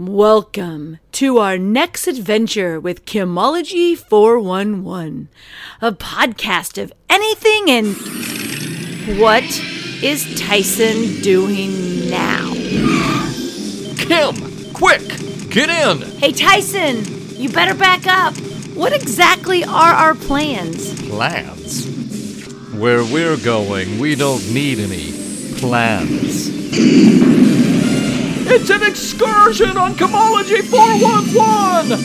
Welcome to our next adventure with Kimology 411, a podcast of anything and what is Tyson doing now? Kim, quick, get in! Hey Tyson, you better back up. What exactly are our plans? Plans? Where we're going, we don't need any plans. It's an excursion on Kimology 411!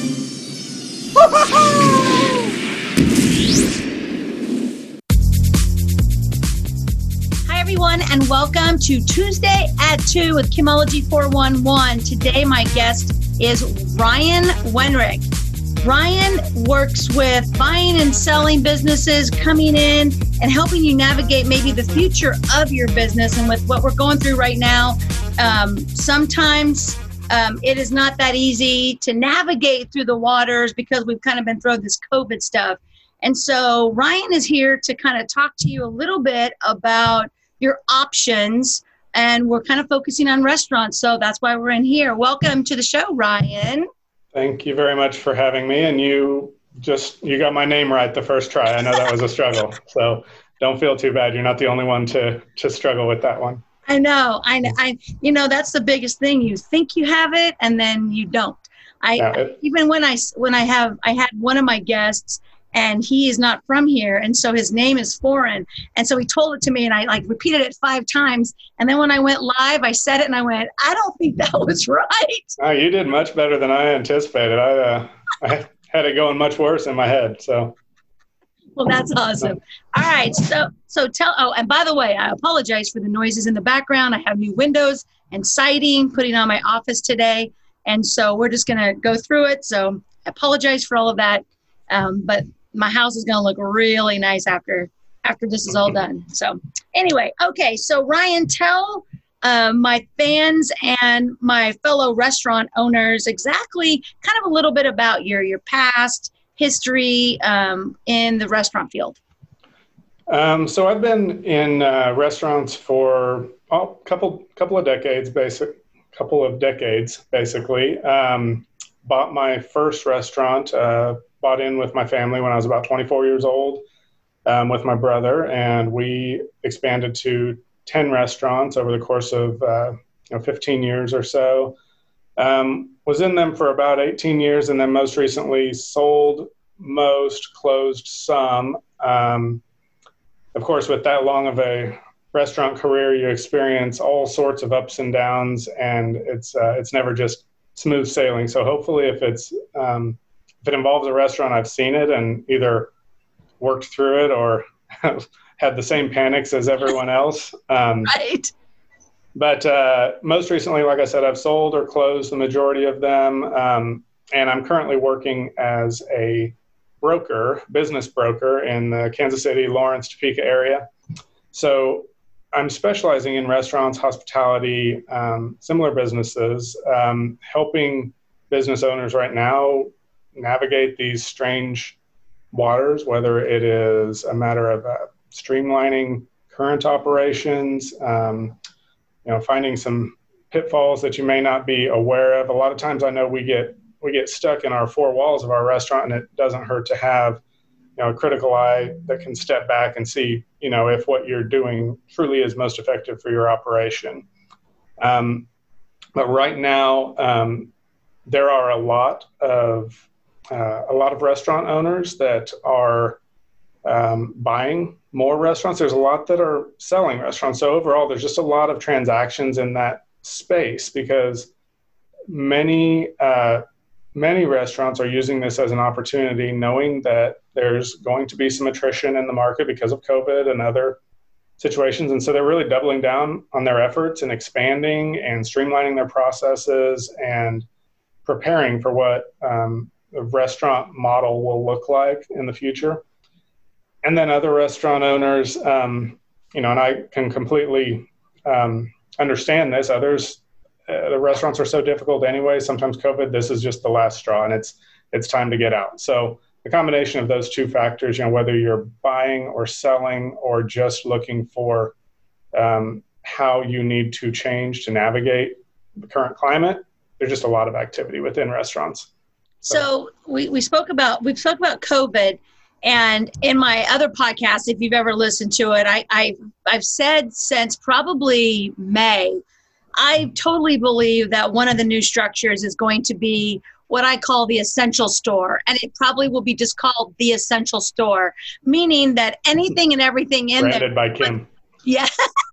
Hi, everyone, and welcome to Tuesday at 2 with Kimology 411. Today, my guest is Ryan Wenrick. Ryan works with buying and selling businesses, coming in and helping you navigate maybe the future of your business. And with what we're going through right now, um, sometimes um, it is not that easy to navigate through the waters because we've kind of been through this COVID stuff. And so Ryan is here to kind of talk to you a little bit about your options. And we're kind of focusing on restaurants. So that's why we're in here. Welcome to the show, Ryan. Thank you very much for having me. And you just you got my name right the first try. I know that was a struggle. So don't feel too bad. You're not the only one to to struggle with that one. I know. I I you know that's the biggest thing. You think you have it and then you don't. I yeah, it, even when I when I have I had one of my guests and he is not from here and so his name is foreign. And so he told it to me and i like repeated it five times. And then when i went live i said it and i went i don't think that was right. Oh, you did much better than i anticipated. I uh, i had it going much worse in my head so. Well that's awesome. All right so so tell oh and by the way i apologize for the noises in the background. I have new windows and siding putting on my office today and so we're just going to go through it. So i apologize for all of that um, but my house is going to look really nice after after this is all done. So anyway, okay. So Ryan, tell uh, my fans and my fellow restaurant owners exactly kind of a little bit about your your past history um, in the restaurant field. Um, so I've been in uh, restaurants for a oh, couple couple of decades, basic couple of decades basically. Um, bought my first restaurant uh, bought in with my family when I was about 24 years old um, with my brother, and we expanded to 10 restaurants over the course of uh, you know, 15 years or so. Um, was in them for about 18 years, and then most recently sold most, closed some. Um, of course, with that long of a restaurant career, you experience all sorts of ups and downs, and it's uh, it's never just smooth sailing. So hopefully, if it's um, if it involves a restaurant, I've seen it and either worked through it or had the same panics as everyone else. Um, right. But uh, most recently, like I said, I've sold or closed the majority of them. Um, and I'm currently working as a broker, business broker in the Kansas City, Lawrence, Topeka area. So I'm specializing in restaurants, hospitality, um, similar businesses, um, helping business owners right now navigate these strange waters, whether it is a matter of uh, streamlining current operations, um, you know, finding some pitfalls that you may not be aware of. A lot of times, I know we get we get stuck in our four walls of our restaurant, and it doesn't hurt to have you know a critical eye that can step back and see you know if what you're doing truly is most effective for your operation. Um, but right now, um, there are a lot of uh, a lot of restaurant owners that are um, buying more restaurants. There's a lot that are selling restaurants. So overall, there's just a lot of transactions in that space because many uh, many restaurants are using this as an opportunity, knowing that there's going to be some attrition in the market because of COVID and other situations. And so they're really doubling down on their efforts and expanding and streamlining their processes and preparing for what um, restaurant model will look like in the future. And then other restaurant owners, um, you know, and I can completely um, understand this. Others, uh, the restaurants are so difficult anyway. Sometimes COVID, this is just the last straw, and it's it's time to get out. So the combination of those two factors, you know, whether you're buying or selling or just looking for um, how you need to change to navigate the current climate, there's just a lot of activity within restaurants. So we, we spoke about we spoke about COVID, and in my other podcast, if you've ever listened to it, I, I I've said since probably May, I totally believe that one of the new structures is going to be what I call the essential store. And it probably will be just called the essential store, meaning that anything and everything in Branded there. by Kim. Yeah.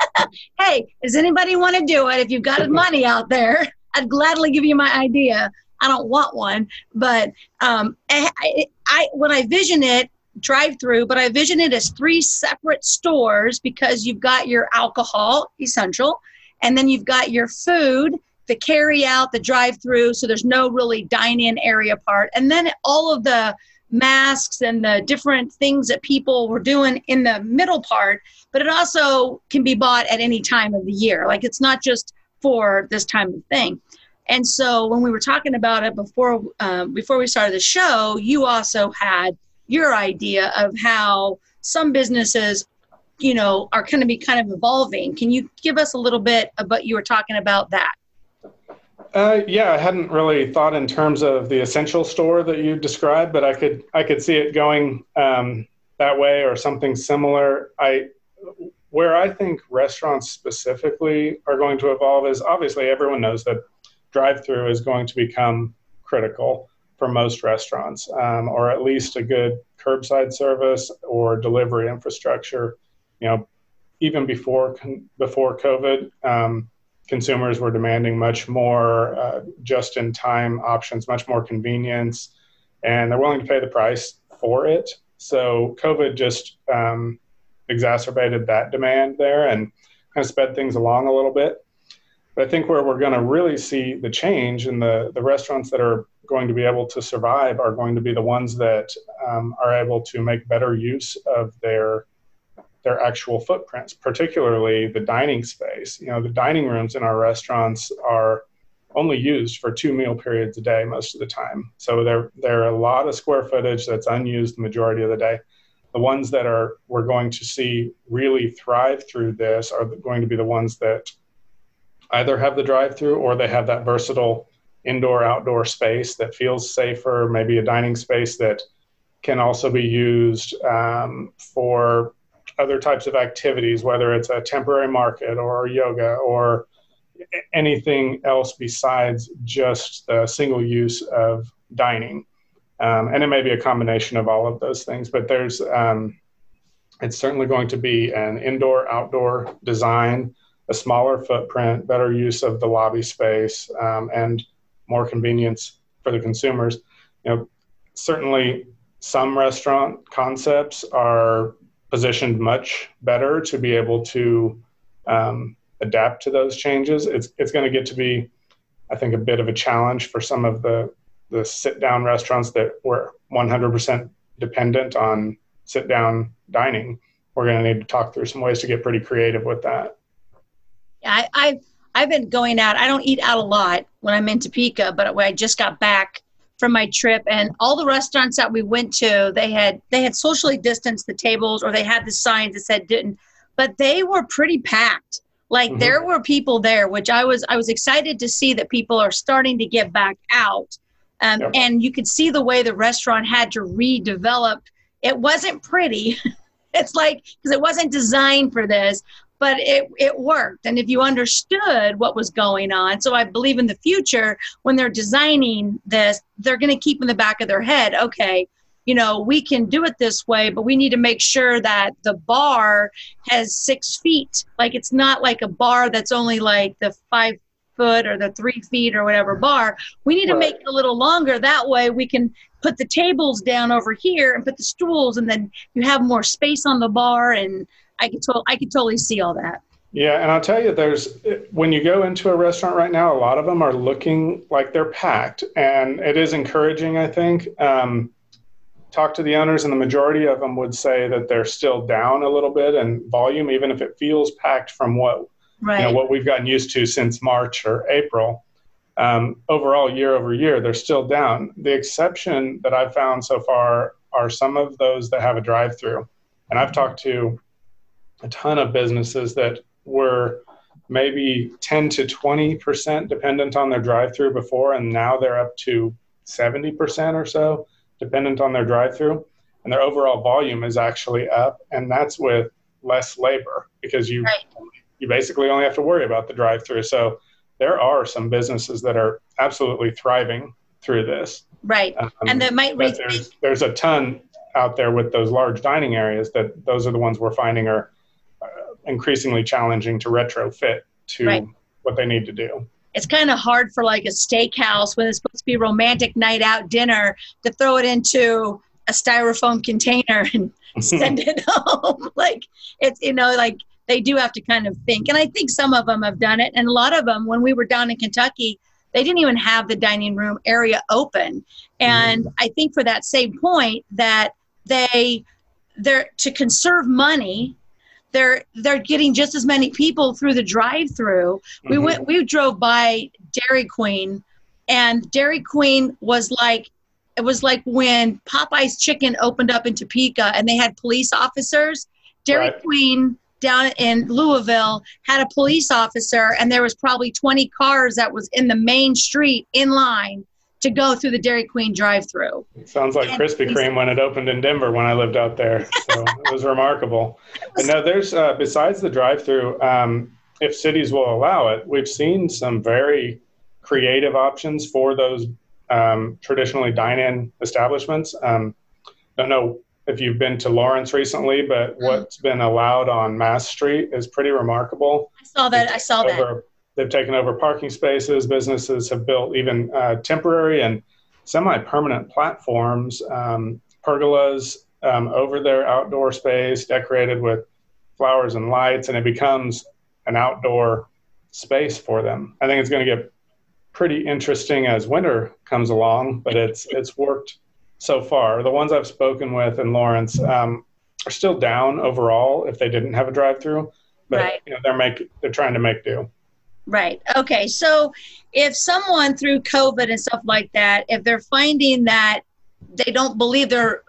hey, does anybody want to do it? If you've got money out there, I'd gladly give you my idea. I don't want one, but um, I, I when I vision it, drive through, but I vision it as three separate stores because you've got your alcohol essential, and then you've got your food, the carry out, the drive through. So there's no really dine in area part. And then all of the masks and the different things that people were doing in the middle part, but it also can be bought at any time of the year. Like it's not just for this time of thing. And so when we were talking about it before um, before we started the show, you also had your idea of how some businesses you know are going to be kind of evolving can you give us a little bit about you were talking about that uh, yeah, I hadn't really thought in terms of the essential store that you described, but I could I could see it going um, that way or something similar. I where I think restaurants specifically are going to evolve is obviously everyone knows that drive-through is going to become critical for most restaurants, um, or at least a good curbside service or delivery infrastructure. You know, even before before COVID. Um, consumers were demanding much more uh, just in time options, much more convenience, and they're willing to pay the price for it. So COVID just um, exacerbated that demand there and kind of sped things along a little bit. But I think where we're going to really see the change in the, the restaurants that are going to be able to survive are going to be the ones that um, are able to make better use of their their actual footprints, particularly the dining space. You know, the dining rooms in our restaurants are only used for two meal periods a day most of the time. So there there are a lot of square footage that's unused the majority of the day. The ones that are we're going to see really thrive through this are going to be the ones that either have the drive through or they have that versatile indoor outdoor space that feels safer, maybe a dining space that can also be used um, for other types of activities, whether it's a temporary market or yoga or anything else besides just the single use of dining. Um, and it may be a combination of all of those things, but there's um, it's certainly going to be an indoor outdoor design, a smaller footprint, better use of the lobby space, um, and more convenience for the consumers. You know, certainly some restaurant concepts are positioned much better to be able to um, adapt to those changes. It's it's going to get to be, I think, a bit of a challenge for some of the the sit down restaurants that were 100% dependent on sit down dining. We're going to need to talk through some ways to get pretty creative with that. I, I've I've been going out. I don't eat out a lot when I'm in Topeka, but when I just got back from my trip and all the restaurants that we went to they had they had socially distanced the tables or they had the signs that said didn't but they were pretty packed like mm-hmm. there were people there which i was i was excited to see that people are starting to get back out um, yep. and you could see the way the restaurant had to redevelop it wasn't pretty it's like because it wasn't designed for this but it, it worked. And if you understood what was going on, so I believe in the future, when they're designing this, they're going to keep in the back of their head, okay, you know, we can do it this way, but we need to make sure that the bar has six feet. Like it's not like a bar that's only like the five foot or the three feet or whatever bar. We need to make it a little longer. That way we can put the tables down over here and put the stools, and then you have more space on the bar and I could to- I could totally see all that. Yeah, and I'll tell you, there's when you go into a restaurant right now, a lot of them are looking like they're packed, and it is encouraging. I think. Um, talk to the owners, and the majority of them would say that they're still down a little bit in volume, even if it feels packed from what right. you know what we've gotten used to since March or April. Um, overall, year over year, they're still down. The exception that I've found so far are some of those that have a drive-through, and I've talked to a ton of businesses that were maybe 10 to 20% dependent on their drive through before, and now they're up to 70% or so dependent on their drive through. And their overall volume is actually up, and that's with less labor because you right. you basically only have to worry about the drive through. So there are some businesses that are absolutely thriving through this. Right. Um, and that might re- there's, there's a ton out there with those large dining areas that those are the ones we're finding are increasingly challenging to retrofit to right. what they need to do. It's kind of hard for like a steakhouse when it's supposed to be romantic night out dinner to throw it into a styrofoam container and send it home. like it's you know like they do have to kind of think, and I think some of them have done it, and a lot of them when we were down in Kentucky they didn't even have the dining room area open and mm-hmm. i think for that same point that they they're to conserve money they're they're getting just as many people through the drive-through mm-hmm. we went we drove by dairy queen and dairy queen was like it was like when popeye's chicken opened up in topeka and they had police officers dairy right. queen down in Louisville had a police officer, and there was probably 20 cars that was in the main street in line to go through the Dairy Queen drive-through. Sounds like and Krispy Kreme when it opened in Denver when I lived out there. So it was remarkable. And now there's uh, besides the drive-through, um, if cities will allow it, we've seen some very creative options for those um, traditionally dine-in establishments. Um, don't know if you've been to Lawrence recently, but mm. what's been allowed on Mass Street is pretty remarkable. I saw that. I saw over, that. They've taken over parking spaces. Businesses have built even uh, temporary and semi-permanent platforms, um, pergolas um, over their outdoor space, decorated with flowers and lights, and it becomes an outdoor space for them. I think it's going to get pretty interesting as winter comes along, but it's it's worked so far. The ones I've spoken with in Lawrence um, are still down overall if they didn't have a drive-through, but right. you know, they're make they're trying to make do. Right. Okay. So if someone through COVID and stuff like that, if they're finding that they don't believe they're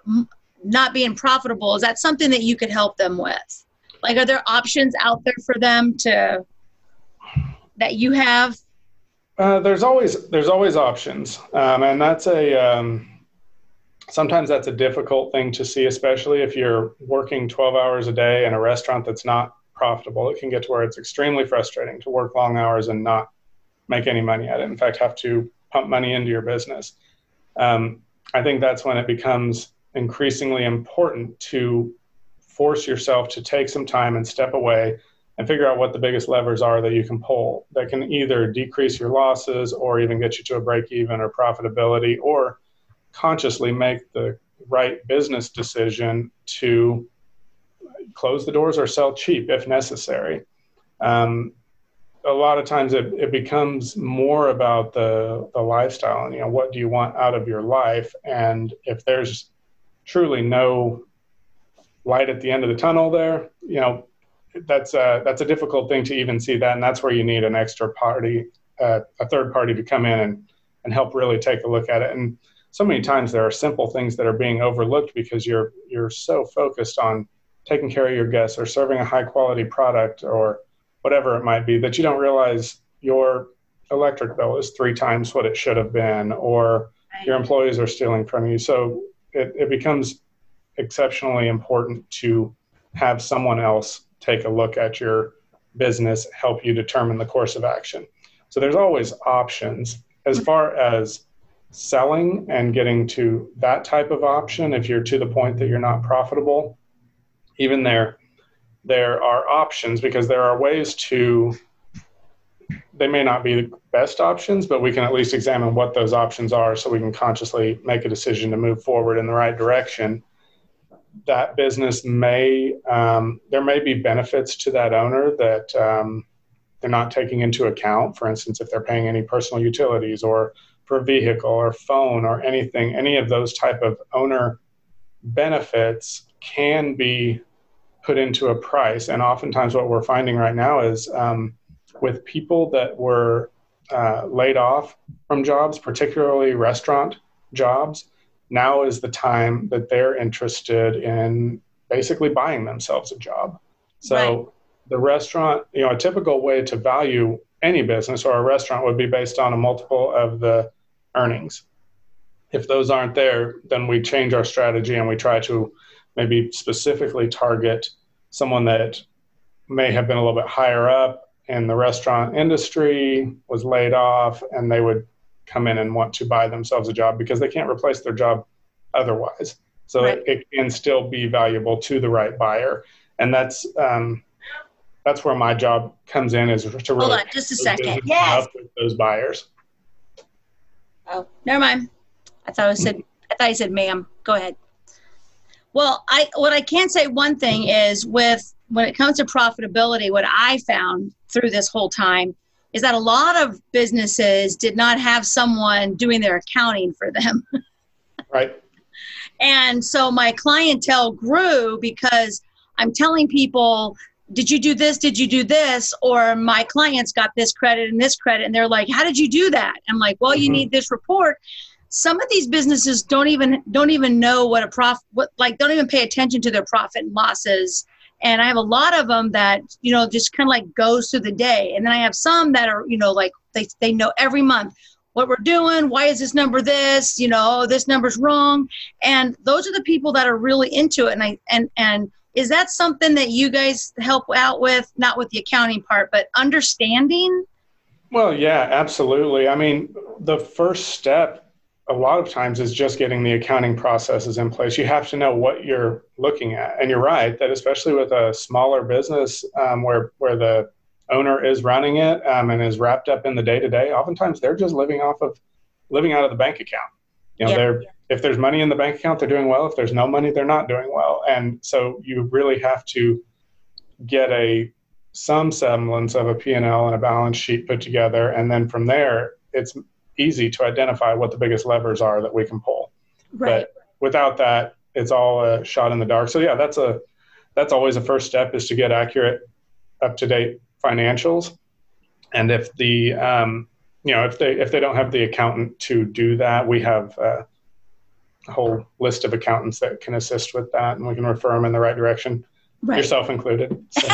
not being profitable, is that something that you could help them with? Like, are there options out there for them to that you have? Uh, there's always there's always options, um, and that's a um, sometimes that's a difficult thing to see, especially if you're working 12 hours a day in a restaurant that's not profitable. It can get to where it's extremely frustrating to work long hours and not make any money at it. In fact, have to pump money into your business. Um, I think that's when it becomes increasingly important to force yourself to take some time and step away and figure out what the biggest levers are that you can pull that can either decrease your losses or even get you to a break even or profitability or consciously make the right business decision to close the doors or sell cheap if necessary. Um, a lot of times it, it becomes more about the, the lifestyle and you know what do you want out of your life? And if there's truly no light at the end of the tunnel there you know that's a, that's a difficult thing to even see that. And that's where you need an extra party uh, a third party to come in and, and help really take a look at it. And so many times there are simple things that are being overlooked because you're you're so focused on taking care of your guests or serving a high quality product or whatever it might be that you don't realize your electric bill is three times what it should have been or your employees are stealing from you. So it, it becomes exceptionally important to have someone else take a look at your business help you determine the course of action. So there's always options. As mm-hmm. far as selling and getting to that type of option if you're to the point that you're not profitable even there there are options because there are ways to they may not be the best options but we can at least examine what those options are so we can consciously make a decision to move forward in the right direction. That business may um, there may be benefits to that owner that um, they're not taking into account. For instance if they're paying any personal utilities or for vehicle or phone or anything, any of those type of owner benefits can be put into a price. And oftentimes, what we're finding right now is um, with people that were uh, laid off from jobs, particularly restaurant jobs, now is the time that they're interested in basically buying themselves a job. So, right. the restaurant, you know, a typical way to value any business or a restaurant would be based on a multiple of the earnings. If those aren't there, then we change our strategy and we try to maybe specifically target someone that may have been a little bit higher up in the restaurant industry, was laid off, and they would come in and want to buy themselves a job because they can't replace their job otherwise. So right. it, it, can still be valuable to the right buyer, and that's um, that's where my job comes in is to really hold on just a second. Yes, those buyers. Oh, never mind. I thought I said I thought I said ma'am. Go ahead. Well, I what I can say one thing is with when it comes to profitability, what I found through this whole time is that a lot of businesses did not have someone doing their accounting for them. right. And so my clientele grew because I'm telling people, did you do this? Did you do this? Or my clients got this credit and this credit. And they're like, how did you do that? I'm like, well, mm-hmm. you need this report. Some of these businesses don't even don't even know what a profit what like don't even pay attention to their profit and losses. And i have a lot of them that you know just kind of like goes through the day. And then i have some that are you know like they, they know every month what we're doing why is this number this you know oh, this number's wrong. And those are the people that are really into it. And i and and is that something that you guys help out with? Not with the accounting part but understanding? Well yeah absolutely. I mean the first step a lot of times is just getting the accounting processes in place. You have to know what you're looking at, and you're right that especially with a smaller business um, where where the owner is running it um, and is wrapped up in the day to day, oftentimes they're just living off of living out of the bank account. You know, yeah. they're if there's money in the bank account, they're doing well. If there's no money, they're not doing well, and so you really have to get a some semblance of a P&L and a balance sheet put together, and then from there, it's easy to identify what the biggest levers are that we can pull. Right. But without that, it's all a shot in the dark. So yeah, that's a that's always a first step is to get accurate, up to date financials. And if the um, you know if they if they don't have the accountant to do that, we have uh, a whole list of accountants that can assist with that, and we can refer them in the right direction, right. yourself included, so,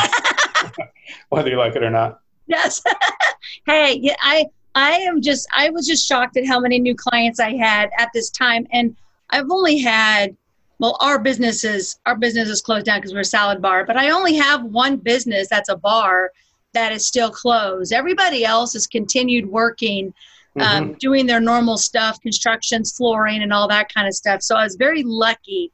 whether you like it or not. Yes. hey, yeah, I I am just, I was just shocked at how many new clients I had at this time. And I've only had, well, our businesses, our business is closed down because we're a salad bar, but I only have one business that's a bar that is still closed. Everybody else has continued working, um, mm-hmm. um, doing their normal stuff, constructions, flooring, and all that kind of stuff. So I was very lucky.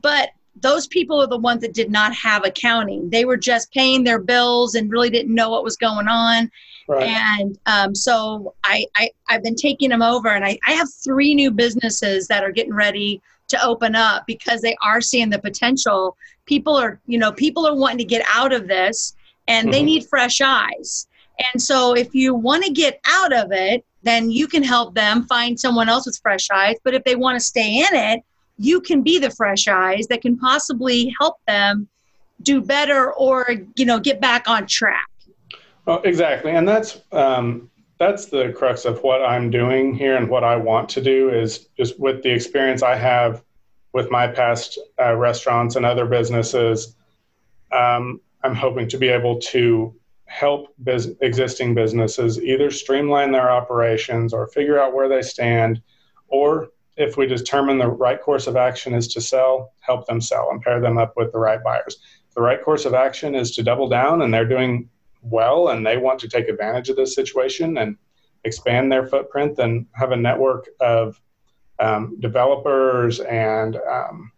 But those people are the ones that did not have accounting. They were just paying their bills and really didn't know what was going on. Right. And um, so I, I, have been taking them over, and I, I have three new businesses that are getting ready to open up because they are seeing the potential. People are, you know, people are wanting to get out of this, and mm-hmm. they need fresh eyes. And so, if you want to get out of it, then you can help them find someone else with fresh eyes. But if they want to stay in it, you can be the fresh eyes that can possibly help them do better or you know get back on track well, exactly, and that's um, that's the crux of what I'm doing here and what I want to do is just with the experience I have with my past uh, restaurants and other businesses. Um, I'm hoping to be able to help existing businesses either streamline their operations or figure out where they stand, or if we determine the right course of action is to sell, help them sell and pair them up with the right buyers. The right course of action is to double down and they're doing well and they want to take advantage of this situation and expand their footprint, then have a network of um, developers and um,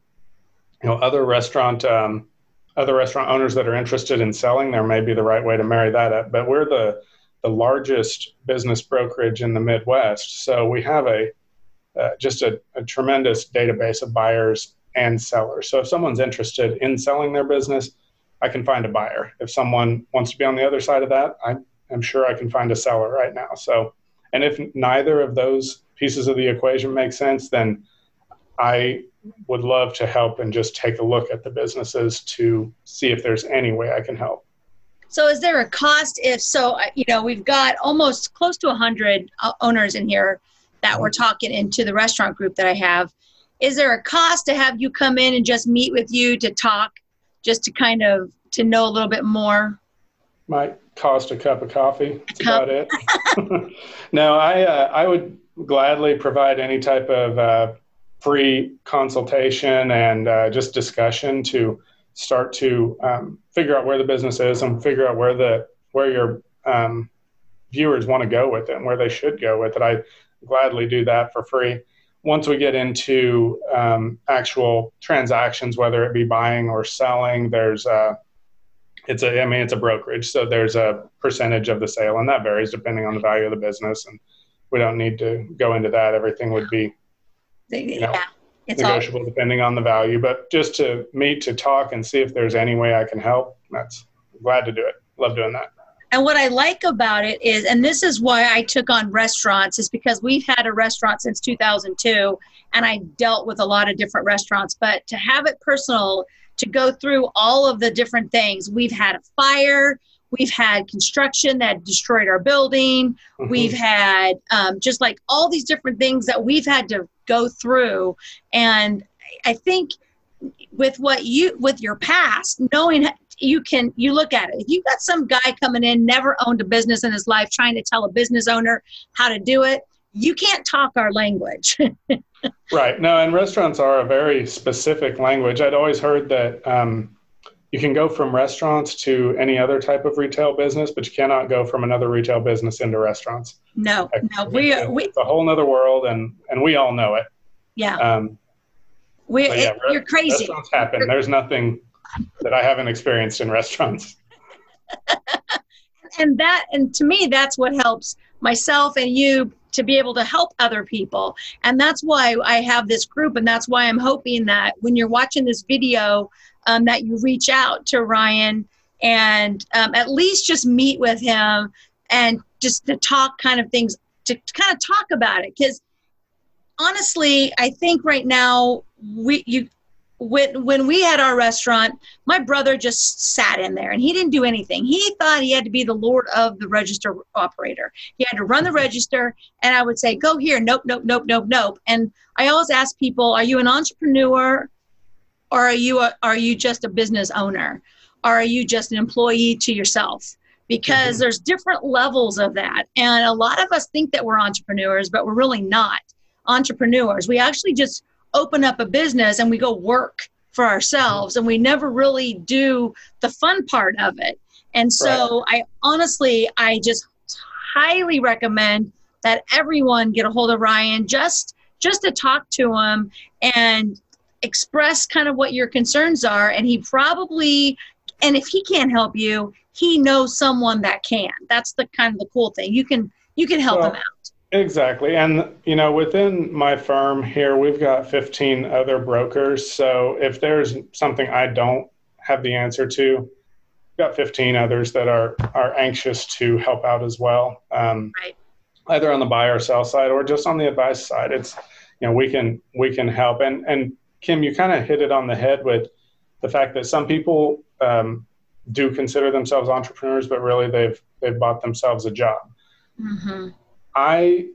you know other restaurant um, other restaurant owners that are interested in selling. There may be the right way to marry that up. But we're the the largest business brokerage in the Midwest, so we have a uh, just a, a tremendous database of buyers and sellers. So if someone's interested in selling their business, I can find a buyer. If someone wants to be on the other side of that, I, am sure I can find a seller right now. So, and if neither of those pieces of the equation make sense, then I would love to help and just take a look at the businesses to see if there's any way I can help. So, is there a cost? If so, you know, we've got almost close to 100 uh, owners in here that we're talking into the restaurant group that I have. Is there a cost to have you come in and just meet with you to talk just to kind of to know a little bit more? might cost a cup of coffee. That's about it. no, I uh, I would gladly provide any type of uh, free consultation and uh, just discussion to start to um, figure out where the business is and figure out where the where your um, viewers want to go with it and where they should go with it. I gladly do that for free. Once we get into um, actual transactions, whether it be buying or selling, there's a it's a I mean it's a brokerage, so there's a percentage of the sale, and that varies depending on the value of the business. And we don't need to go into that. Everything would be you know, yeah, it's negotiable all- depending on the value. But just to meet to talk and see if there's any way I can help, that's glad to do it. Love doing that. And what I like about it is, and this is why I took on restaurants, is because we've had a restaurant since 2002, and I dealt with a lot of different restaurants. But to have it personal, to go through all of the different things, we've had a fire, we've had construction that destroyed our building, mm-hmm. we've had um, just like all these different things that we've had to go through. And I think with what you with your past knowing you can you look at it. If you got some guy coming in never owned a business in his life trying to tell a business owner how to do it you can't talk our language. Right. No and restaurants are a very specific language. I'd always heard that um, you can go from restaurants to any other type of retail business but you cannot go from another retail business into restaurants. No no we, it's, we it's a whole nother world and and we all know it. Yeah. Um, we, yeah, you're crazy. Restaurants happen. There's nothing that I haven't experienced in restaurants. and that, and to me, that's what helps myself and you to be able to help other people. And that's why I have this group. And that's why I'm hoping that when you're watching this video, um, that you reach out to Ryan and um, at least just meet with him and just to talk kind of things, to, to kind of talk about it. Because honestly, I think right now we you when when we had our restaurant, my brother just sat in there and he didn't do anything. He thought he had to be the lord of the register operator. He had to run the register, and I would say, "Go here." Nope, nope, nope, nope, nope. And I always ask people, "Are you an entrepreneur, or are you a, are you just a business owner, or are you just an employee to yourself?" Because mm-hmm. there's different levels of that, and a lot of us think that we're entrepreneurs, but we're really not entrepreneurs. We actually just open up a business and we go work for ourselves and we never really do the fun part of it. And so right. I honestly, I just highly recommend that everyone get a hold of Ryan just just to talk to him and express kind of what your concerns are and he probably and if he can't help you he knows someone that can that's the kind of the cool thing you can you can help well, him out Exactly. And, you know, within my firm here, we've got 15 other brokers. So if there's something I don't have the answer to, we've got 15 others that are, are anxious to help out as well. Um, right. Either on the buy or sell side or just on the advice side. It's, you know, we can, we can help. And, and Kim, you kind of hit it on the head with the fact that some people um, do consider themselves entrepreneurs, but really they've, they've bought themselves a job. Mm-hmm I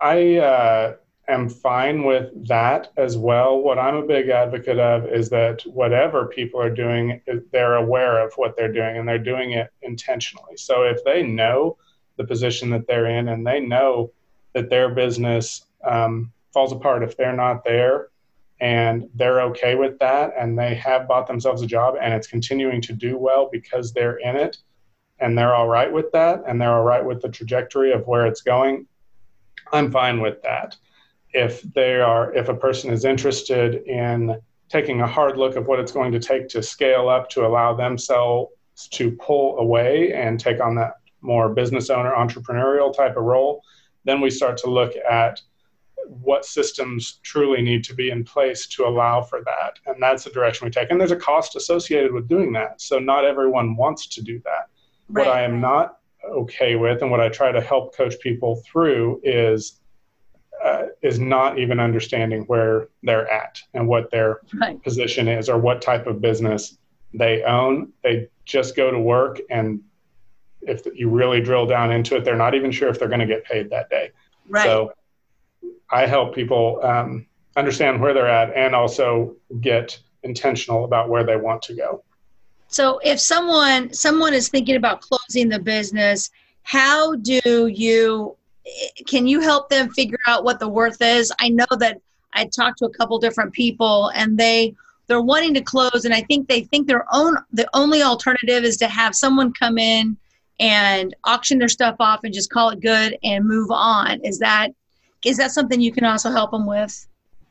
I uh, am fine with that as well. What I'm a big advocate of is that whatever people are doing, they're aware of what they're doing and they're doing it intentionally. So if they know the position that they're in and they know that their business um, falls apart if they're not there and they're okay with that and they have bought themselves a job and it's continuing to do well because they're in it and they're all right with that and they're all right with the trajectory of where it's going, I'm fine with that. If they are, if a person is interested in taking a hard look of what it's going to take to scale up to allow themselves to pull away and take on that more business owner entrepreneurial type of role, then we start to look at what systems truly need to be in place to allow for that. And that's the direction we take. And there's a cost associated with doing that. So not everyone wants to do that. Right. What I am not okay with, and what I try to help coach people through, is uh, is not even understanding where they're at and what their right. position is or what type of business they own. They just go to work, and if you really drill down into it, they're not even sure if they're going to get paid that day. Right. So I help people um, understand where they're at and also get intentional about where they want to go. So if someone someone is thinking about closing the business, how do you can you help them figure out what the worth is? I know that I talked to a couple different people and they they're wanting to close and I think they think their own the only alternative is to have someone come in and auction their stuff off and just call it good and move on. Is that is that something you can also help them with?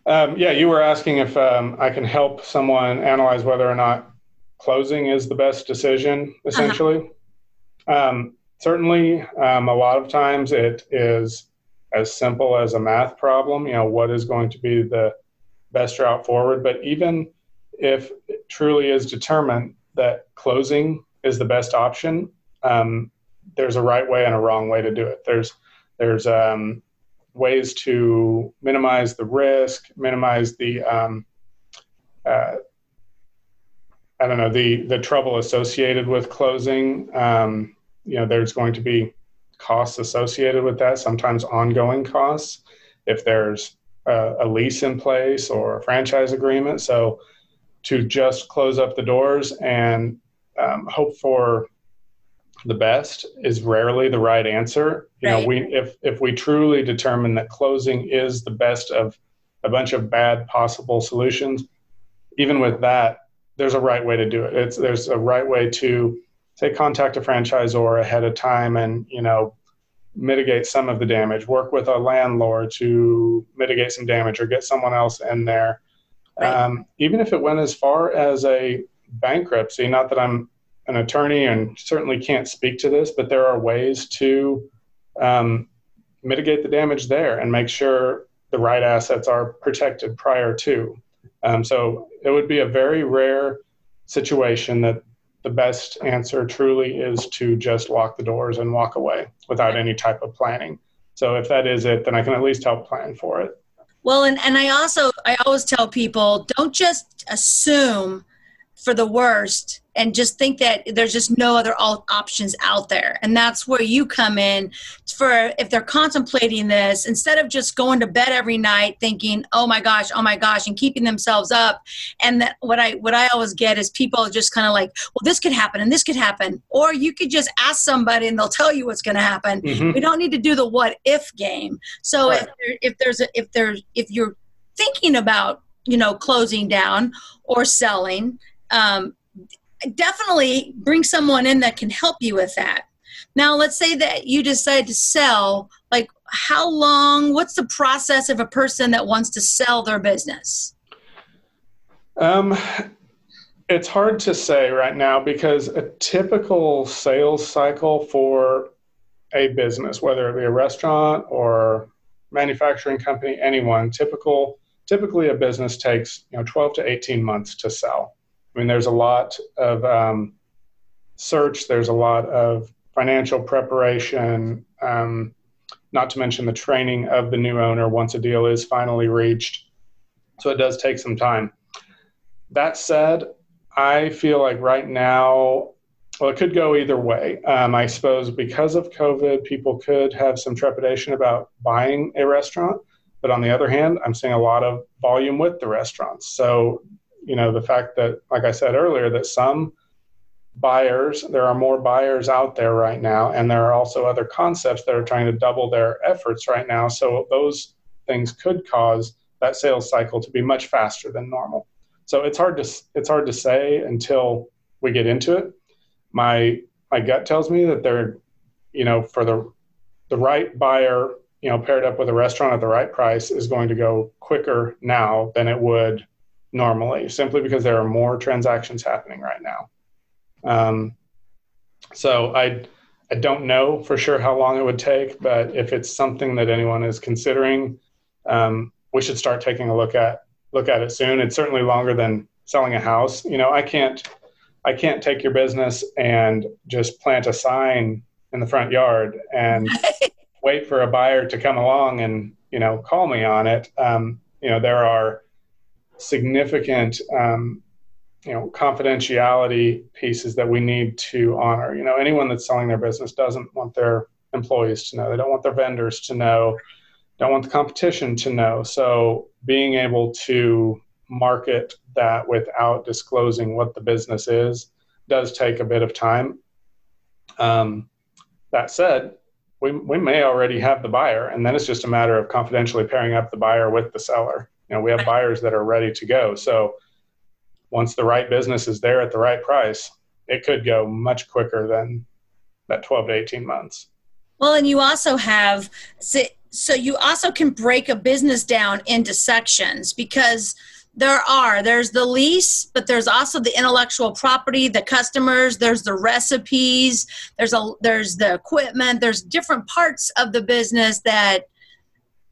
Um, yeah, you were asking if um, I can help someone analyze whether or not closing is the best decision, uh-huh. essentially. Uh-huh. Um, certainly, um, a lot of times it is as simple as a math problem. You know, what is going to be the best route forward? But even if it truly is determined that closing is the best option, um, there's a right way and a wrong way to do it. There's there's um, ways to minimize the risk, minimize the um, uh, I don't know the the trouble associated with closing. Um, you know, there's going to be costs associated with that. Sometimes ongoing costs if there's a, a lease in place or a franchise agreement. So to just close up the doors and um, hope for the best is rarely the right answer. You right. know, we if if we truly determine that closing is the best of a bunch of bad possible solutions, even with that, there's a right way to do it. It's there's a right way to say contact a franchisor ahead of time and you know mitigate some of the damage. Work with a landlord to mitigate some damage or get someone else in there. Right. Um, even if it went as far as a bankruptcy, not that I'm an attorney and certainly can't speak to this, but there are ways to um, mitigate the damage there and make sure the right assets are protected prior to. Um, so it would be a very rare situation that the best answer truly is to just lock the doors and walk away without any type of planning. So if that is it, then I can at least help plan for it. Well, and, and I also, I always tell people don't just assume for the worst and just think that there's just no other options out there. And that's where you come in for if they're contemplating this instead of just going to bed every night thinking oh my gosh oh my gosh and keeping themselves up. And that what i what i always get is people just kind of like well this could happen and this could happen. Or you could just ask somebody and they'll tell you what's going to happen. Mm-hmm. we don't need to do the what if game. So right. if, there, if there's a, if there's if you're thinking about you know closing down or selling um, definitely bring someone in that can help you with that. Now, let's say that you decide to sell, like how long, what's the process of a person that wants to sell their business? Um, it's hard to say right now because a typical sales cycle for a business, whether it be a restaurant or manufacturing company, anyone, typical typically a business takes you know 12 to 18 months to sell. I mean, there's a lot of um, search, there's a lot of financial preparation, um, not to mention the training of the new owner once a deal is finally reached. So it does take some time. That said, I feel like right now, well, it could go either way. Um, I suppose because of COVID, people could have some trepidation about buying a restaurant. But on the other hand, I'm seeing a lot of volume with the restaurants. So you know the fact that like i said earlier that some buyers there are more buyers out there right now and there are also other concepts that are trying to double their efforts right now. So those things could cause that sales cycle to be much faster than normal. So it's hard to it's hard to say until we get into it. My my gut tells me that they're you know for the the right buyer you know paired up with a restaurant at the right price is going to go quicker now than it would normally, simply because there are more transactions happening right now. Um, so I I don't know for sure how long it would take, but if it's something that anyone is considering, um, we should start taking a look at look at it soon. It's certainly longer than selling a house. You know, I can't I can't take your business and just plant a sign in the front yard and wait for a buyer to come along and you know call me on it. Um, you know, there are significant um, you know confidentiality pieces that we need to honor you know anyone that's selling their business doesn't want their employees to know they don't want their vendors to know don't want the competition to know so being able to market that without disclosing what the business is does take a bit of time. Um, that said, we, we may already have the buyer, and then it's just a matter of confidentially pairing up the buyer with the seller. Know, we have buyers that are ready to go. So once the right business is there at the right price, it could go much quicker than that 12 to 18 months. Well, and you also have so you also can break a business down into sections because there are there's the lease but there's also the intellectual property the customers there's the recipes there's a there's the equipment there's different parts of the business that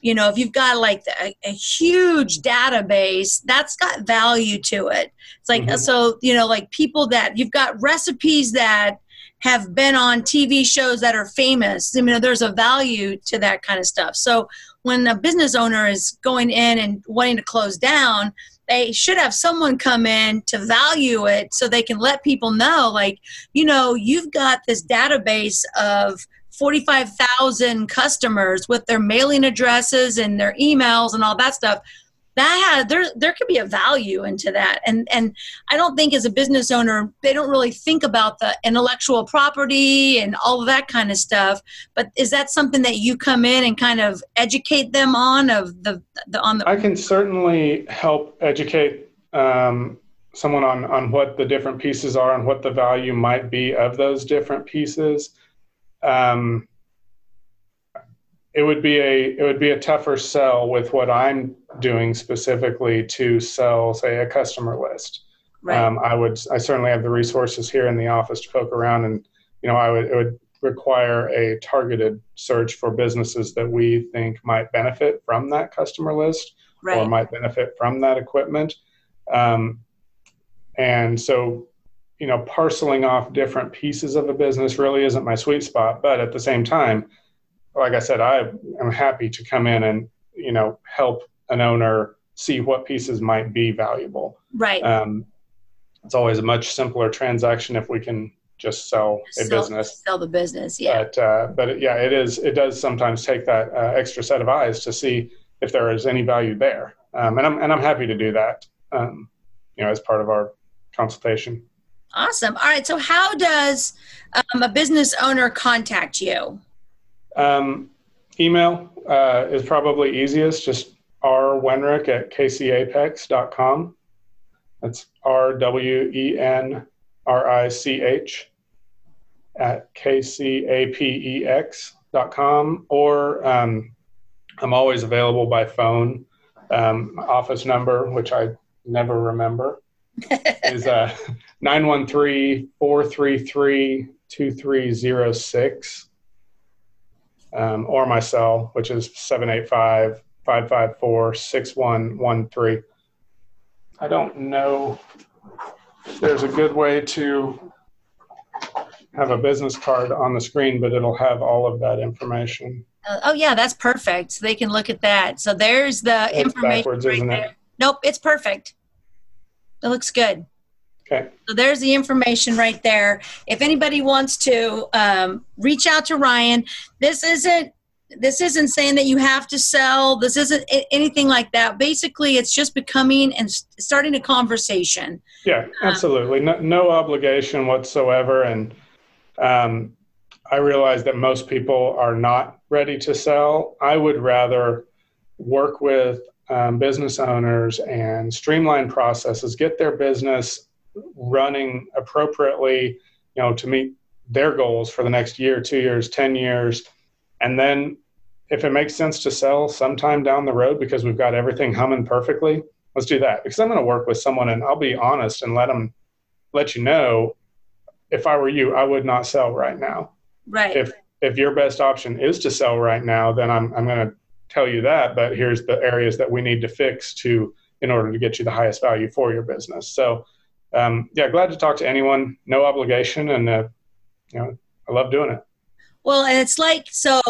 you know if you've got like a, a huge database that's got value to it. It's like mm-hmm. so you know like people that you've got recipes that have been on tv shows that are famous. I mean there's a value to that kind of stuff. So when a business owner is going in and wanting to close down they should have someone come in to value it so they can let people know like you know you've got this database of 45,000 customers with their mailing addresses and their emails and all that stuff that had there there could be a value into that. And and i don't think as a business owner they don't really think about the intellectual property and all of that kind of stuff. But is that something that you come in and kind of educate them on of the, the on the i can certainly help educate um, someone on on what the different pieces are and what the value might be of those different pieces um, it would be a it would be a tougher sell with what I'm doing specifically to sell, say, a customer list. Right. Um, I would I certainly have the resources here in the office to poke around, and you know I would it would require a targeted search for businesses that we think might benefit from that customer list right. or might benefit from that equipment. Um, and so you know, parceling off different pieces of a business really isn't my sweet spot. But at the same time, like I said, I am happy to come in and, you know, help an owner see what pieces might be valuable. Right. Um, it's always a much simpler transaction if we can just sell a sell, business. Sell the business, yeah. But, uh, but yeah, it is. It does sometimes take that uh, extra set of eyes to see if there is any value there, um, and I'm and I'm happy to do that. Um, you know, as part of our consultation. Awesome. All right. So, how does um, a business owner contact you? Um, email uh, is probably easiest. Just rwenrich at kcapex.com. That's R W E N R I C H at kcapex.com. Or um, I'm always available by phone. Um, office number, which I never remember, is uh, 913 433 2306. Um, or my cell, which is 785 554 6113. I don't know if there's a good way to have a business card on the screen, but it'll have all of that information. Uh, oh, yeah, that's perfect. So they can look at that. So there's the it's information. Right there. It? Nope, it's perfect. It looks good. Okay. So there's the information right there. If anybody wants to um, reach out to Ryan, this isn't this isn't saying that you have to sell. This isn't anything like that. Basically, it's just becoming and starting a conversation. Yeah, um, absolutely. No, no obligation whatsoever. And um, I realize that most people are not ready to sell. I would rather work with um, business owners and streamline processes, get their business running appropriately, you know, to meet their goals for the next year, two years, 10 years. And then if it makes sense to sell sometime down the road because we've got everything humming perfectly, let's do that. Because I'm going to work with someone and I'll be honest and let them let you know if I were you, I would not sell right now. Right. If if your best option is to sell right now, then I'm I'm going to tell you that, but here's the areas that we need to fix to in order to get you the highest value for your business. So, um, yeah, glad to talk to anyone. No obligation, and uh, you know, I love doing it. Well, and it's like so.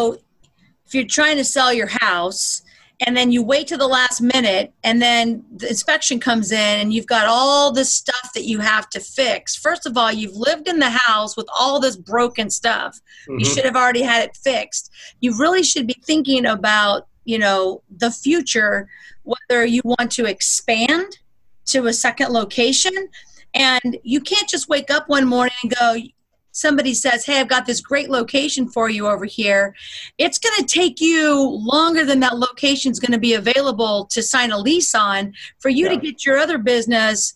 If you're trying to sell your house, and then you wait to the last minute and then the inspection comes in and you've got all this stuff that you have to fix first of all you've lived in the house with all this broken stuff mm-hmm. you should have already had it fixed you really should be thinking about you know the future whether you want to expand to a second location And you can't just wake up one morning and go, somebody says, Hey, I've got this great location for you over here. It's going to take you longer than that location is going to be available to sign a lease on for you yeah. to get your other business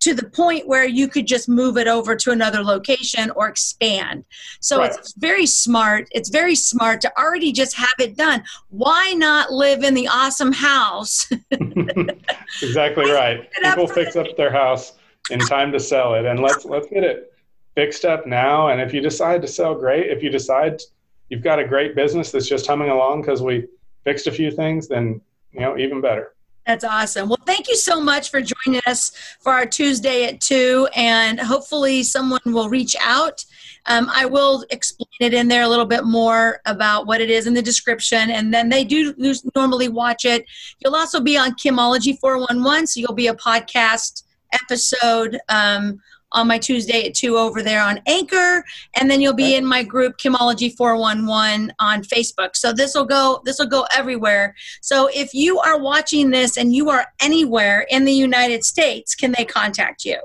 to the point where you could just move it over to another location or expand. So right. it's very smart. It's very smart to already just have it done. Why not live in the awesome house? exactly right. People fix up their house in time to sell it and let's let's get it fixed up now. And if you decide to sell, great. If you decide you've got a great business that's just humming along because we fixed a few things, then you know even better. That's awesome. Well, thank you so much for joining us for our Tuesday at 2. And hopefully, someone will reach out. Um, I will explain it in there a little bit more about what it is in the description. And then they do normally watch it. You'll also be on Kimology 411. So you'll be a podcast episode um, on my Tuesday at 2 over there on Anchor. And then you'll be in my group Kimology 411 on Facebook. So this will go this will go everywhere. So if you are watching this and you are anywhere in the United States, can they contact you?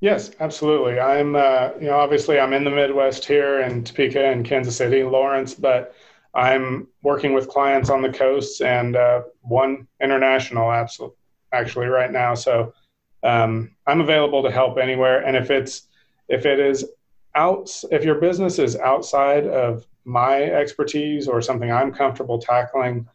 Yes, absolutely. I'm uh, you know obviously I'm in the Midwest here in Topeka and Kansas City, Lawrence, but I'm working with clients on the coasts and uh, one international absolutely actually right now. So um, I'm available to help anywhere. And if it's if it is out, if your business is outside of my expertise or something I'm comfortable tackling,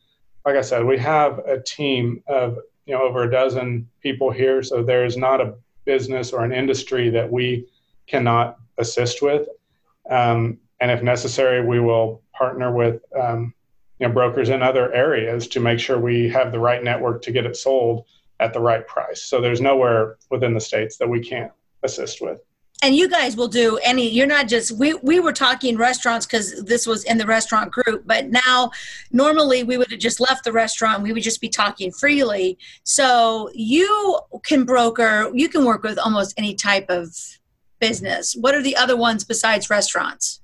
like I said, we have a team of you know over a dozen people here. So there is not a business or an industry that we cannot assist with. Um, and if necessary, we will partner with um, you know brokers in other areas to make sure we have the right network to get it sold at the right price. So there's nowhere within the states that we can't assist with. And you guys will do any. You're not just we we were talking restaurants because this was in the restaurant group, but now normally we would have just left the restaurant. We would just be talking freely. So you can broker. You can work with almost any type of business. What are the other ones besides restaurants?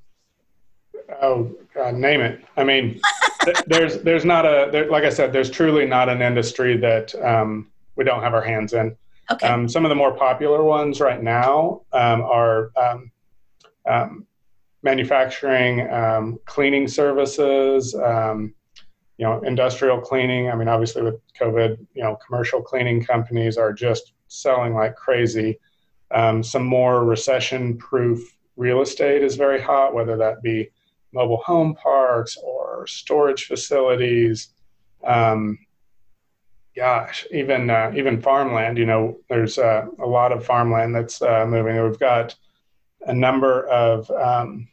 Oh, God, name it. I mean, there's there's not a there, like I said, there's truly not an industry that um, we don't have our hands in. Okay. Um, some of the more popular ones right now um, are um, um manufacturing, um, cleaning services, um, you know, industrial cleaning. I mean, obviously with COVID, you know, commercial cleaning companies are just selling like crazy. some more recession-proof real estate is very hot, whether that be mobile home parks or storage facilities. Um, gosh, even uh, even farmland. You know, there's uh, a lot of farmland that's uh, moving. We've got a number of um,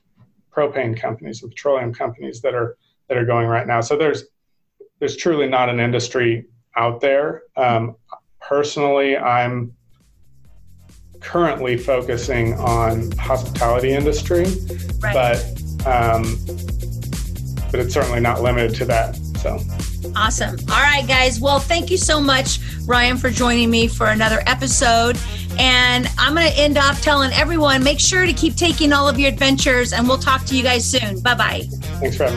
propane companies and petroleum companies that are that are going right now. So there's there's truly not an industry out there. Um, personally, I'm currently focusing on hospitality industry, right. but um, but it's certainly not limited to that. So. Awesome. All right, guys. Well, thank you so much, Ryan, for joining me for another episode. And I'm going to end off telling everyone make sure to keep taking all of your adventures, and we'll talk to you guys soon. Bye bye. Thanks me.